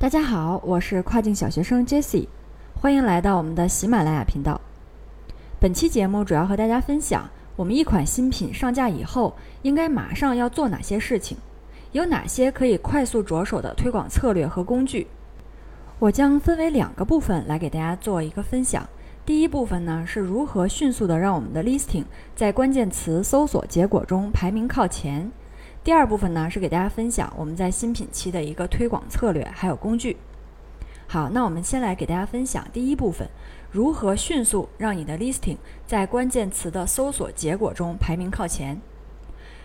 大家好，我是跨境小学生 Jessie，欢迎来到我们的喜马拉雅频道。本期节目主要和大家分享，我们一款新品上架以后，应该马上要做哪些事情，有哪些可以快速着手的推广策略和工具。我将分为两个部分来给大家做一个分享。第一部分呢，是如何迅速的让我们的 listing 在关键词搜索结果中排名靠前。第二部分呢，是给大家分享我们在新品期的一个推广策略还有工具。好，那我们先来给大家分享第一部分，如何迅速让你的 listing 在关键词的搜索结果中排名靠前。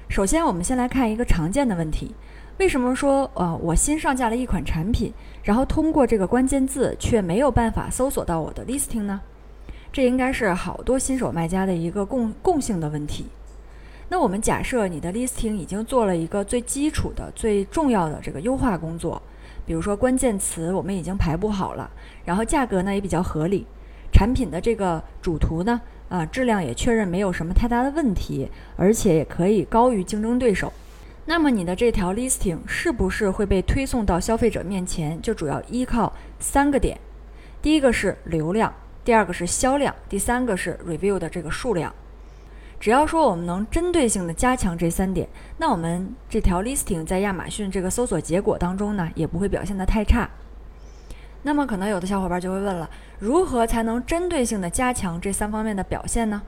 首先，我们先来看一个常见的问题。为什么说呃我新上架了一款产品，然后通过这个关键字却没有办法搜索到我的 listing 呢？这应该是好多新手卖家的一个共共性的问题。那我们假设你的 listing 已经做了一个最基础的、最重要的这个优化工作，比如说关键词我们已经排布好了，然后价格呢也比较合理，产品的这个主图呢啊质量也确认没有什么太大的问题，而且也可以高于竞争对手。那么你的这条 listing 是不是会被推送到消费者面前？就主要依靠三个点，第一个是流量，第二个是销量，第三个是 review 的这个数量。只要说我们能针对性的加强这三点，那我们这条 listing 在亚马逊这个搜索结果当中呢，也不会表现的太差。那么可能有的小伙伴就会问了，如何才能针对性的加强这三方面的表现呢？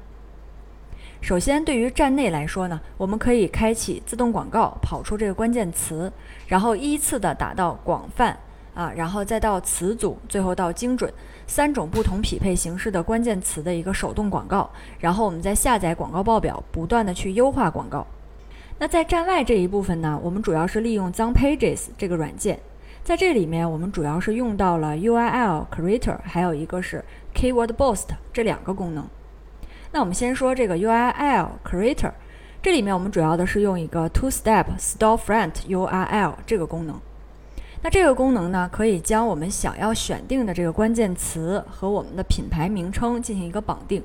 首先，对于站内来说呢，我们可以开启自动广告，跑出这个关键词，然后依次的打到广泛啊，然后再到词组，最后到精准，三种不同匹配形式的关键词的一个手动广告。然后我们再下载广告报表，不断的去优化广告。那在站外这一部分呢，我们主要是利用 z o n Pages 这个软件，在这里面我们主要是用到了 URL Creator，还有一个是 Keyword Boost 这两个功能。那我们先说这个 URL Creator，这里面我们主要的是用一个 Two-Step Storefront URL 这个功能。那这个功能呢，可以将我们想要选定的这个关键词和我们的品牌名称进行一个绑定。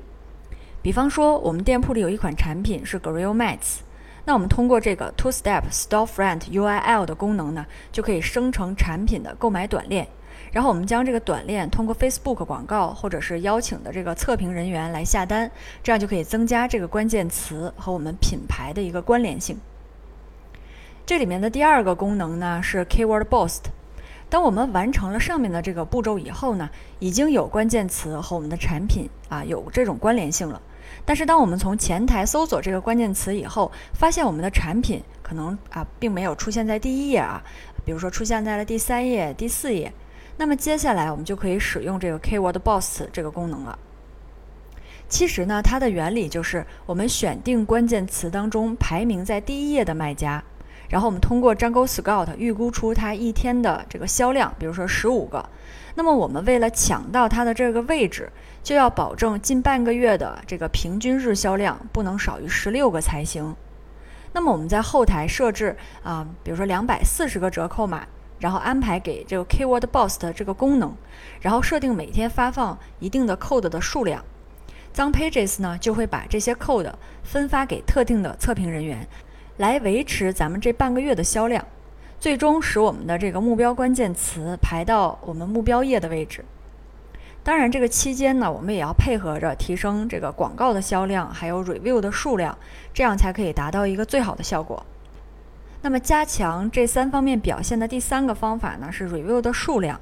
比方说，我们店铺里有一款产品是 Grill Mats，那我们通过这个 Two-Step Storefront URL 的功能呢，就可以生成产品的购买短链。然后我们将这个短链通过 Facebook 广告，或者是邀请的这个测评人员来下单，这样就可以增加这个关键词和我们品牌的一个关联性。这里面的第二个功能呢是 Keyword Boost。当我们完成了上面的这个步骤以后呢，已经有关键词和我们的产品啊有这种关联性了。但是当我们从前台搜索这个关键词以后，发现我们的产品可能啊并没有出现在第一页啊，比如说出现在了第三页、第四页。那么接下来我们就可以使用这个 Keyword Boost 这个功能了。其实呢，它的原理就是我们选定关键词当中排名在第一页的卖家，然后我们通过 Jungle Scout 预估出它一天的这个销量，比如说十五个。那么我们为了抢到它的这个位置，就要保证近半个月的这个平均日销量不能少于十六个才行。那么我们在后台设置啊，比如说两百四十个折扣码。然后安排给这个 Keyword Boost 这个功能，然后设定每天发放一定的 code 的数量 z o n Pages 呢就会把这些 code 分发给特定的测评人员，来维持咱们这半个月的销量，最终使我们的这个目标关键词排到我们目标页的位置。当然，这个期间呢，我们也要配合着提升这个广告的销量，还有 review 的数量，这样才可以达到一个最好的效果。那么，加强这三方面表现的第三个方法呢，是 review 的数量。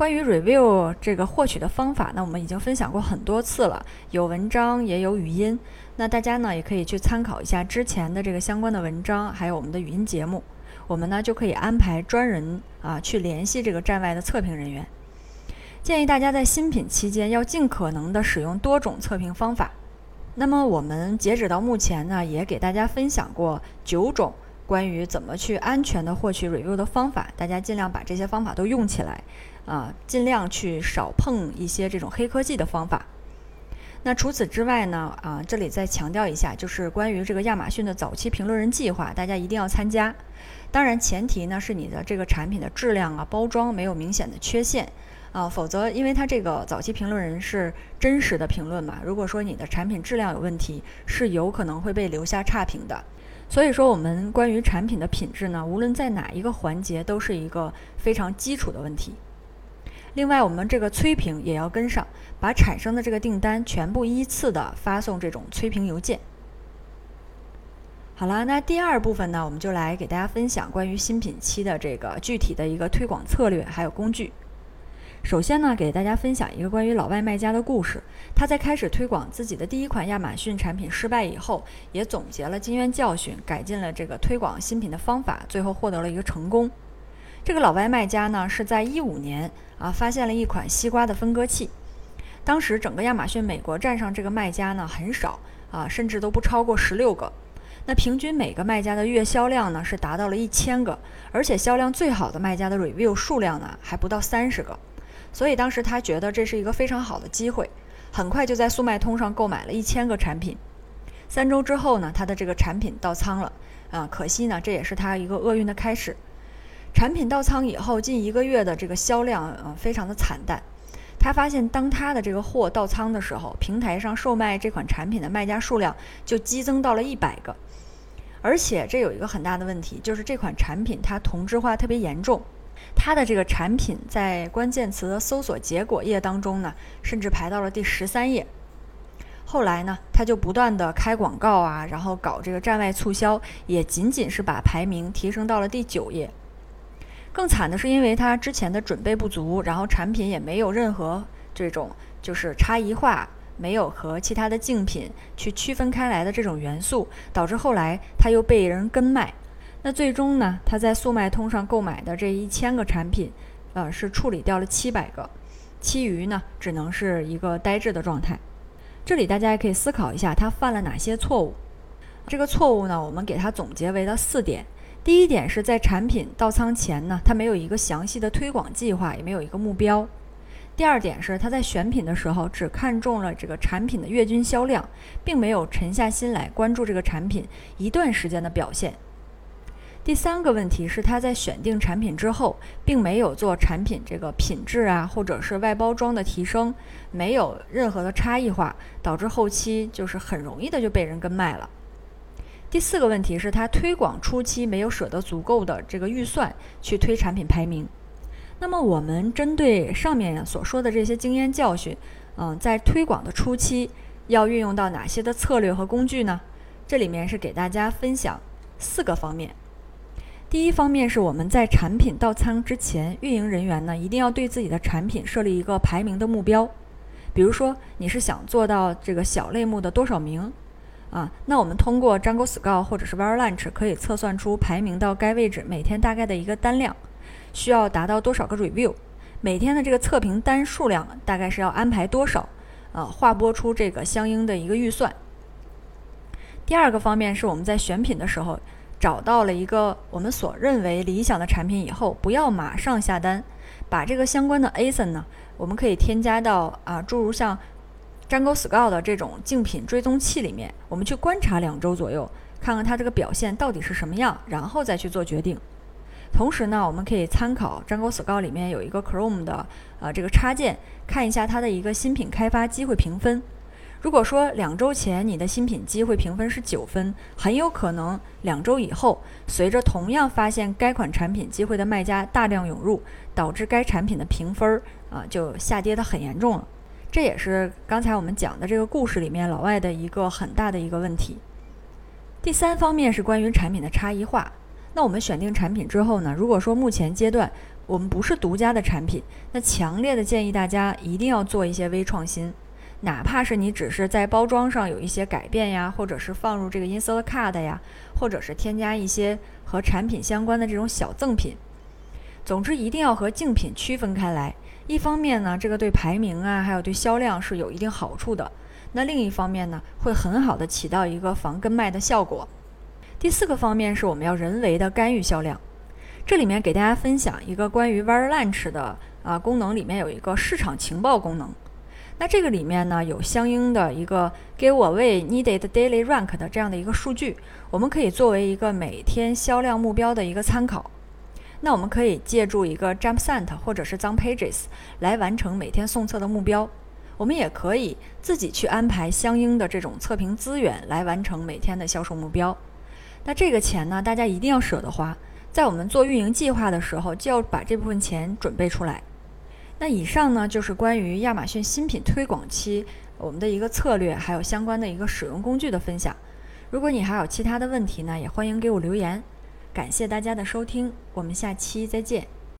关于 review 这个获取的方法呢，我们已经分享过很多次了，有文章也有语音。那大家呢，也可以去参考一下之前的这个相关的文章，还有我们的语音节目。我们呢，就可以安排专人啊去联系这个站外的测评人员。建议大家在新品期间要尽可能的使用多种测评方法。那么，我们截止到目前呢，也给大家分享过九种。关于怎么去安全的获取 review 的方法，大家尽量把这些方法都用起来，啊，尽量去少碰一些这种黑科技的方法。那除此之外呢，啊，这里再强调一下，就是关于这个亚马逊的早期评论人计划，大家一定要参加。当然，前提呢是你的这个产品的质量啊、包装没有明显的缺陷啊，否则因为它这个早期评论人是真实的评论嘛，如果说你的产品质量有问题，是有可能会被留下差评的。所以说，我们关于产品的品质呢，无论在哪一个环节，都是一个非常基础的问题。另外，我们这个催评也要跟上，把产生的这个订单全部依次的发送这种催评邮件。好了，那第二部分呢，我们就来给大家分享关于新品期的这个具体的一个推广策略还有工具。首先呢，给大家分享一个关于老外卖家的故事。他在开始推广自己的第一款亚马逊产品失败以后，也总结了经验教训，改进了这个推广新品的方法，最后获得了一个成功。这个老外卖家呢，是在一五年啊发现了一款西瓜的分割器。当时整个亚马逊美国站上这个卖家呢很少啊，甚至都不超过十六个。那平均每个卖家的月销量呢是达到了一千个，而且销量最好的卖家的 review 数量呢还不到三十个。所以当时他觉得这是一个非常好的机会，很快就在速卖通上购买了一千个产品。三周之后呢，他的这个产品到仓了，啊，可惜呢，这也是他一个厄运的开始。产品到仓以后，近一个月的这个销量，啊，非常的惨淡。他发现，当他的这个货到仓的时候，平台上售卖这款产品的卖家数量就激增到了一百个，而且这有一个很大的问题，就是这款产品它同质化特别严重。它的这个产品在关键词的搜索结果页当中呢，甚至排到了第十三页。后来呢，他就不断的开广告啊，然后搞这个站外促销，也仅仅是把排名提升到了第九页。更惨的是，因为他之前的准备不足，然后产品也没有任何这种就是差异化，没有和其他的竞品去区分开来的这种元素，导致后来他又被人跟卖。那最终呢？他在速卖通上购买的这一千个产品，呃，是处理掉了七百个，其余呢，只能是一个呆滞的状态。这里大家也可以思考一下，他犯了哪些错误？这个错误呢，我们给它总结为了四点。第一点是在产品到仓前呢，他没有一个详细的推广计划，也没有一个目标。第二点是他在选品的时候只看中了这个产品的月均销量，并没有沉下心来关注这个产品一段时间的表现。第三个问题是，他在选定产品之后，并没有做产品这个品质啊，或者是外包装的提升，没有任何的差异化，导致后期就是很容易的就被人跟卖了。第四个问题是，他推广初期没有舍得足够的这个预算去推产品排名。那么，我们针对上面所说的这些经验教训，嗯，在推广的初期要运用到哪些的策略和工具呢？这里面是给大家分享四个方面。第一方面是我们在产品到仓之前，运营人员呢一定要对自己的产品设立一个排名的目标。比如说，你是想做到这个小类目的多少名啊？那我们通过 Jungle Scout 或者是 Viral Launch 可以测算出排名到该位置每天大概的一个单量，需要达到多少个 Review，每天的这个测评单数量大概是要安排多少？呃，划拨出这个相应的一个预算。第二个方面是我们在选品的时候。找到了一个我们所认为理想的产品以后，不要马上下单，把这个相关的 ASIN 呢，我们可以添加到啊，诸如像 Jungle Scout 的这种竞品追踪器里面，我们去观察两周左右，看看它这个表现到底是什么样，然后再去做决定。同时呢，我们可以参考 Jungle Scout 里面有一个 Chrome 的呃这个插件，看一下它的一个新品开发机会评分。如果说两周前你的新品机会评分是九分，很有可能两周以后，随着同样发现该款产品机会的卖家大量涌入，导致该产品的评分啊就下跌的很严重了。这也是刚才我们讲的这个故事里面老外的一个很大的一个问题。第三方面是关于产品的差异化。那我们选定产品之后呢，如果说目前阶段我们不是独家的产品，那强烈的建议大家一定要做一些微创新。哪怕是你只是在包装上有一些改变呀，或者是放入这个 insert card 呀，或者是添加一些和产品相关的这种小赠品，总之一定要和竞品区分开来。一方面呢，这个对排名啊，还有对销量是有一定好处的；那另一方面呢，会很好的起到一个防跟卖的效果。第四个方面是我们要人为的干预销量。这里面给大家分享一个关于 Viral Launch 的啊功能，里面有一个市场情报功能。那这个里面呢，有相应的一个 give away needed daily rank 的这样的一个数据，我们可以作为一个每天销量目标的一个参考。那我们可以借助一个 jump sent 或者是 z o m pages 来完成每天送测的目标。我们也可以自己去安排相应的这种测评资源来完成每天的销售目标。那这个钱呢，大家一定要舍得花，在我们做运营计划的时候，就要把这部分钱准备出来。那以上呢，就是关于亚马逊新品推广期我们的一个策略，还有相关的一个使用工具的分享。如果你还有其他的问题呢，也欢迎给我留言。感谢大家的收听，我们下期再见。